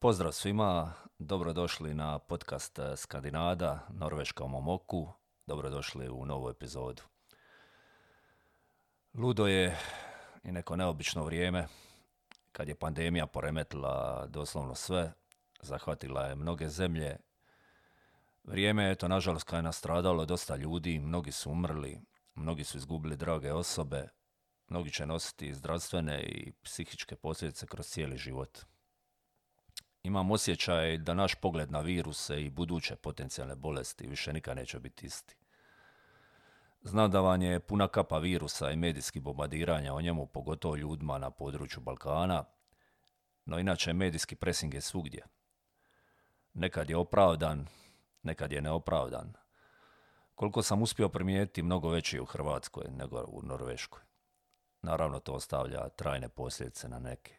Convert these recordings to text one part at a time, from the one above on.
Pozdrav svima, dobrodošli na podcast Skandinada, Norveška u mom oku, dobrodošli u novu epizodu. Ludo je i neko neobično vrijeme, kad je pandemija poremetila doslovno sve, zahvatila je mnoge zemlje. Vrijeme je to, nažalost, kad je nastradalo dosta ljudi, mnogi su umrli, mnogi su izgubili drage osobe, mnogi će nositi zdravstvene i psihičke posljedice kroz cijeli život. Imam osjećaj da naš pogled na viruse i buduće potencijalne bolesti više nikad neće biti isti. Znam da vam je puna kapa virusa i medijskih bombardiranja o njemu, pogotovo ljudima na području Balkana, no inače medijski presing je svugdje. Nekad je opravdan, nekad je neopravdan. Koliko sam uspio primijetiti, mnogo veći u Hrvatskoj nego u Norveškoj. Naravno, to ostavlja trajne posljedice na neke.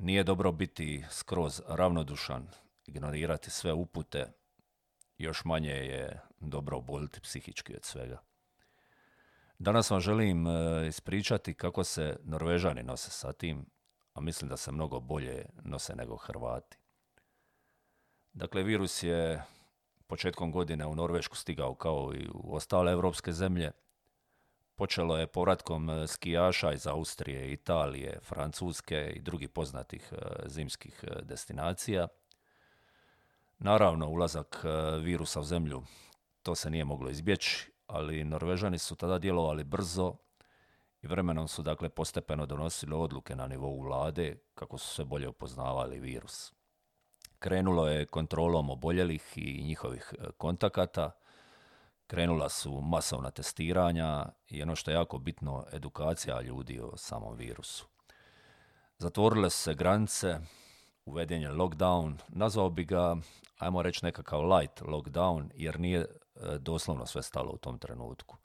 Nije dobro biti skroz ravnodušan, ignorirati sve upute, još manje je dobro oboliti psihički od svega. Danas vam želim e, ispričati kako se Norvežani nose sa tim, a mislim da se mnogo bolje nose nego Hrvati. Dakle, virus je početkom godine u Norvešku stigao kao i u ostale evropske zemlje. Počelo je povratkom e, skijaša iz Austrije, Italije, Francuske i drugih poznatih e, zimskih destinacija. Naravno, ulazak virusa u zemlju, to se nije moglo izbjeći ali Norvežani su tada djelovali brzo i vremenom su dakle postepeno donosili odluke na nivou vlade kako su se bolje upoznavali virus. Krenulo je kontrolom oboljelih i njihovih e, kontakata, krenula su masovna testiranja i ono što je jako bitno, edukacija ljudi o samom virusu. Zatvorile su se granice, uveden je lockdown, nazvao bi ga, ajmo reći nekakav light lockdown, jer nije E, doslovno sve stalo u tom trenutku.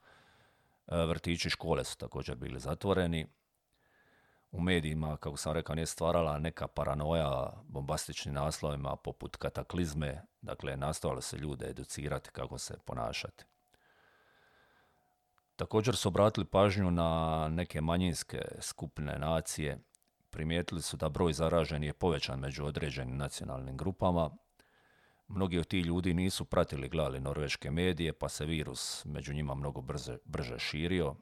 E, vrtići škole su također bili zatvoreni. U medijima, kako sam rekao, nije stvarala neka paranoja bombastičnim naslovima poput kataklizme, dakle nastavalo se ljude educirati kako se ponašati. Također su obratili pažnju na neke manjinske skupine nacije, primijetili su da broj zaraženih je povećan među određenim nacionalnim grupama, Mnogi od tih ljudi nisu pratili gledali norveške medije, pa se virus među njima mnogo brze, brže širio.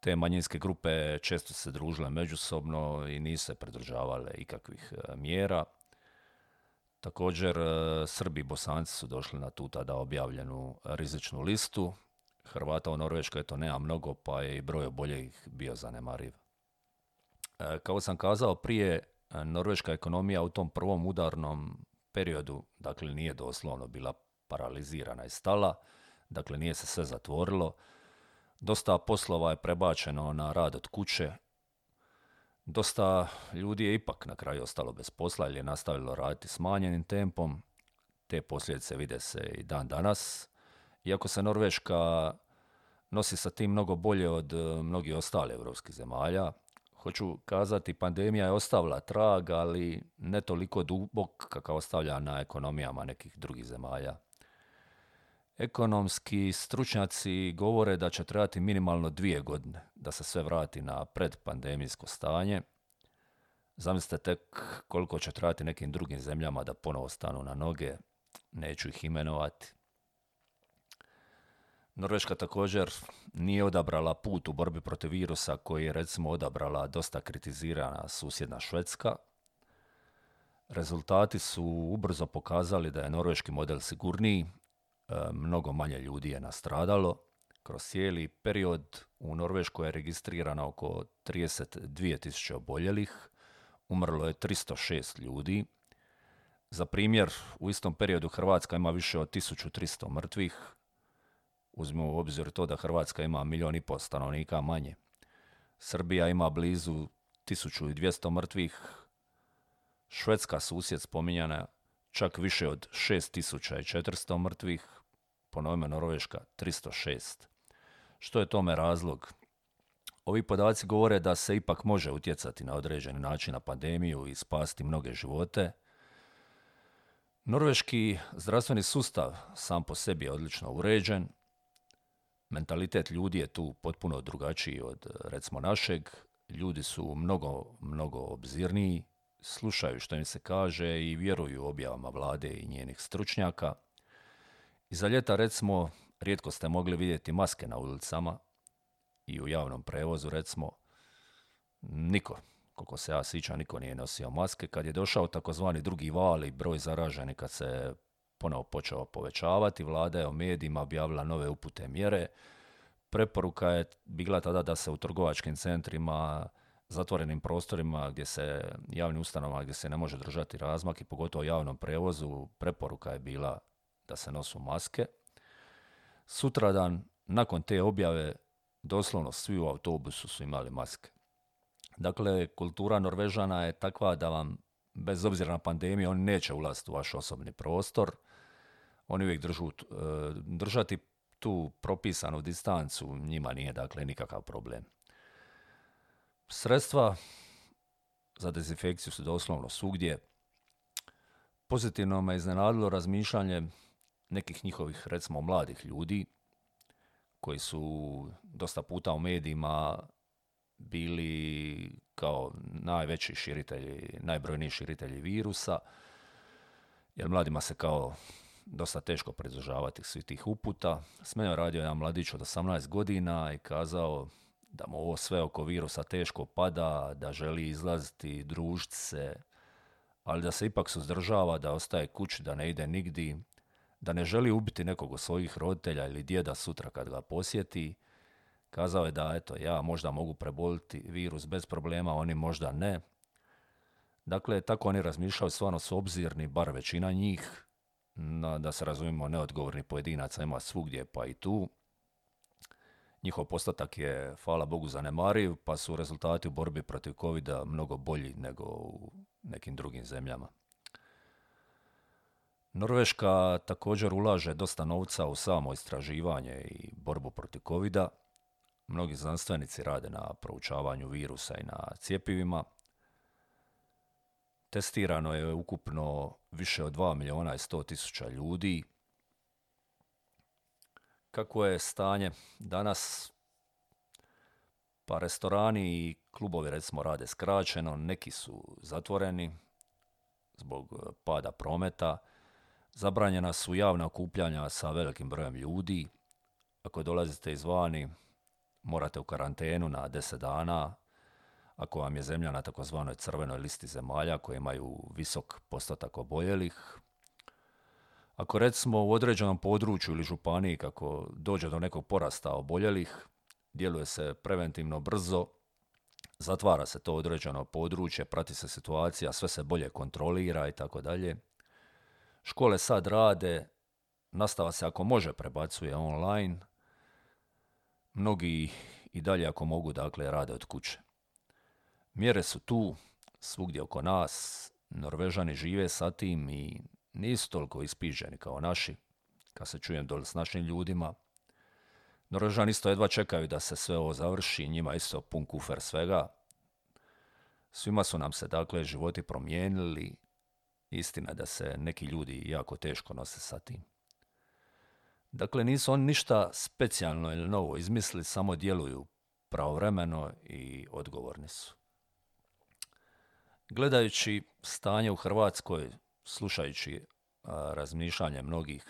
Te manjinske grupe često se družile međusobno i nisu se pridržavale ikakvih e, mjera. Također, e, Srbi i Bosanci su došli na tu tada objavljenu rizičnu listu. Hrvata u Norveškoj to nema mnogo, pa je i broj oboljih bio zanemariv. E, kao sam kazao prije, norveška ekonomija u tom prvom udarnom periodu, dakle nije doslovno bila paralizirana i stala, dakle nije se sve zatvorilo. Dosta poslova je prebačeno na rad od kuće. Dosta ljudi je ipak na kraju ostalo bez posla ili je nastavilo raditi smanjenim tempom. Te posljedice vide se i dan danas. Iako se Norveška nosi sa tim mnogo bolje od eh, mnogih ostalih europskih zemalja, hoću kazati, pandemija je ostavila trag, ali ne toliko dubok kakav ostavlja na ekonomijama nekih drugih zemalja. Ekonomski stručnjaci govore da će trebati minimalno dvije godine da se sve vrati na predpandemijsko stanje. Zamislite tek koliko će trebati nekim drugim zemljama da ponovo stanu na noge, neću ih imenovati. Norveška također nije odabrala put u borbi protiv virusa koji je recimo odabrala dosta kritizirana susjedna Švedska. Rezultati su ubrzo pokazali da je norveški model sigurniji, e, mnogo manje ljudi je nastradalo. Kroz cijeli period u Norveškoj je registrirano oko 32.000 oboljelih, umrlo je 306 ljudi. Za primjer, u istom periodu Hrvatska ima više od 1300 mrtvih, Uzmimo u obzir to da Hrvatska ima milijun i pol stanovnika manje. Srbija ima blizu 1200 mrtvih. Švedska susjed spominjana čak više od 6400 mrtvih. Ponovime Norveška 306. Što je tome razlog? Ovi podaci govore da se ipak može utjecati na određeni način na pandemiju i spasti mnoge živote. Norveški zdravstveni sustav sam po sebi je odlično uređen, mentalitet ljudi je tu potpuno drugačiji od recimo našeg. Ljudi su mnogo, mnogo obzirniji, slušaju što im se kaže i vjeruju objavama vlade i njenih stručnjaka. I za ljeta, recimo, rijetko ste mogli vidjeti maske na ulicama i u javnom prevozu, recimo, niko, koliko se ja sjećam, niko nije nosio maske. Kad je došao takozvani drugi val i broj zaraženih kad se ponovo počeo povećavati, vlada je o medijima objavila nove upute mjere. Preporuka je bila tada da se u trgovačkim centrima, zatvorenim prostorima gdje se javnim ustanovama gdje se ne može držati razmak i pogotovo javnom prevozu, preporuka je bila da se nosu maske. Sutradan, nakon te objave, doslovno svi u autobusu su imali maske. Dakle, kultura Norvežana je takva da vam, bez obzira na pandemiju, oni neće ulaziti u vaš osobni prostor. Oni uvijek držu, e, držati tu propisanu distancu njima nije dakle nikakav problem. Sredstva za dezinfekciju su doslovno svugdje. Pozitivno me iznenadilo razmišljanje nekih njihovih, recimo, mladih ljudi koji su dosta puta u medijima bili kao najveći širitelji, najbrojniji širitelji virusa, jer mladima se kao dosta teško pridržavati svih tih uputa. S mene radio jedan mladić od 18 godina i kazao da mu ovo sve oko virusa teško pada, da želi izlaziti, družiti se, ali da se ipak suzdržava, da ostaje kući, da ne ide nigdi, da ne želi ubiti nekog od svojih roditelja ili djeda sutra kad ga posjeti. Kazao je da, eto, ja možda mogu preboliti virus bez problema, oni možda ne. Dakle, tako oni razmišljaju stvarno s obzirni, bar većina njih, na, da se razumijemo, neodgovorni pojedinaca ima svugdje, pa i tu. Njihov postotak je, hvala Bogu, zanemariv, pa su rezultati u borbi protiv covid mnogo bolji nego u nekim drugim zemljama. Norveška također ulaže dosta novca u samo istraživanje i borbu protiv covid -a. Mnogi znanstvenici rade na proučavanju virusa i na cijepivima. Testirano je ukupno više od 2 milijuna i 100 tisuća ljudi. Kako je stanje danas? Pa restorani i klubovi recimo rade skraćeno, neki su zatvoreni zbog pada prometa. Zabranjena su javna okupljanja sa velikim brojem ljudi. Ako dolazite izvani, morate u karantenu na 10 dana. Ako vam je zemlja na takozvanoj crvenoj listi zemalja koje imaju visok postotak oboljelih, ako recimo u određenom području ili županiji kako dođe do nekog porasta oboljelih, djeluje se preventivno brzo, zatvara se to određeno područje, prati se situacija, sve se bolje kontrolira i tako dalje. Škole sad rade, nastava se ako može prebacuje online, mnogi i dalje ako mogu dakle rade od kuće. Mjere su tu, svugdje oko nas, Norvežani žive sa tim i nisu toliko ispiženi kao naši, kad se čujem dole s našim ljudima. Norvežani isto jedva čekaju da se sve ovo završi, njima isto pun kufer svega. Svima su nam se dakle životi promijenili, istina da se neki ljudi jako teško nose sa tim. Dakle, nisu oni ništa specijalno ili novo izmislili, samo djeluju pravovremeno i odgovorni su. Gledajući stanje u Hrvatskoj, slušajući razmišljanje mnogih,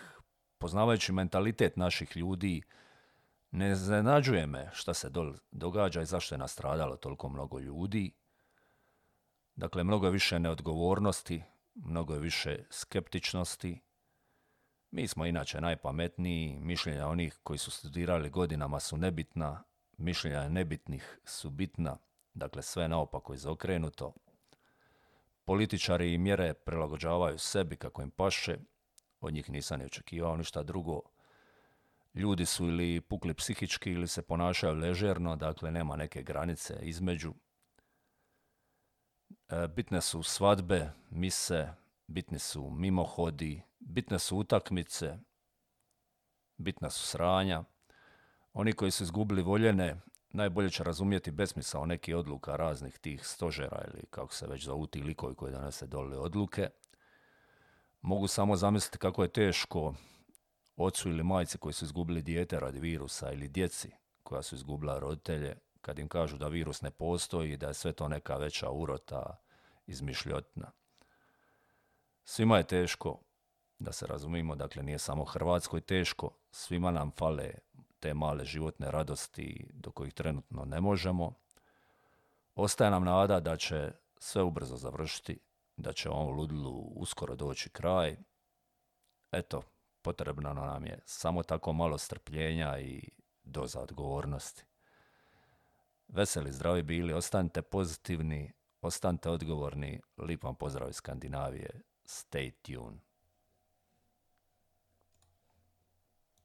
poznavajući mentalitet naših ljudi, ne zanađuje me šta se događa i zašto je nastradalo toliko mnogo ljudi. Dakle, mnogo je više neodgovornosti, mnogo je više skeptičnosti. Mi smo inače najpametniji, mišljenja onih koji su studirali godinama su nebitna, mišljenja nebitnih su bitna, dakle sve naopako izokrenuto. Političari i mjere prilagođavaju sebi kako im paše, od njih nisam ni očekivao ništa drugo. Ljudi su ili pukli psihički ili se ponašaju ležerno, dakle nema neke granice između. E, bitne su svadbe, mise, bitni su mimohodi, bitne su utakmice, bitna su sranja. Oni koji su izgubili voljene najbolje će razumjeti besmisao nekih odluka raznih tih stožera ili kako se već zovu ti likovi koji donese dole odluke. Mogu samo zamisliti kako je teško ocu ili majci koji su izgubili dijete radi virusa ili djeci koja su izgubila roditelje kad im kažu da virus ne postoji, da je sve to neka veća urota izmišljotina. Svima je teško, da se razumimo, dakle nije samo Hrvatskoj teško, svima nam fale te male životne radosti do kojih trenutno ne možemo. Ostaje nam nada da će sve ubrzo završiti, da će ovom ludilu uskoro doći kraj. Eto, potrebno nam je samo tako malo strpljenja i doza odgovornosti. Veseli, zdravi bili, ostanite pozitivni, ostanite odgovorni. Lip vam pozdrav iz Skandinavije. Stay tuned.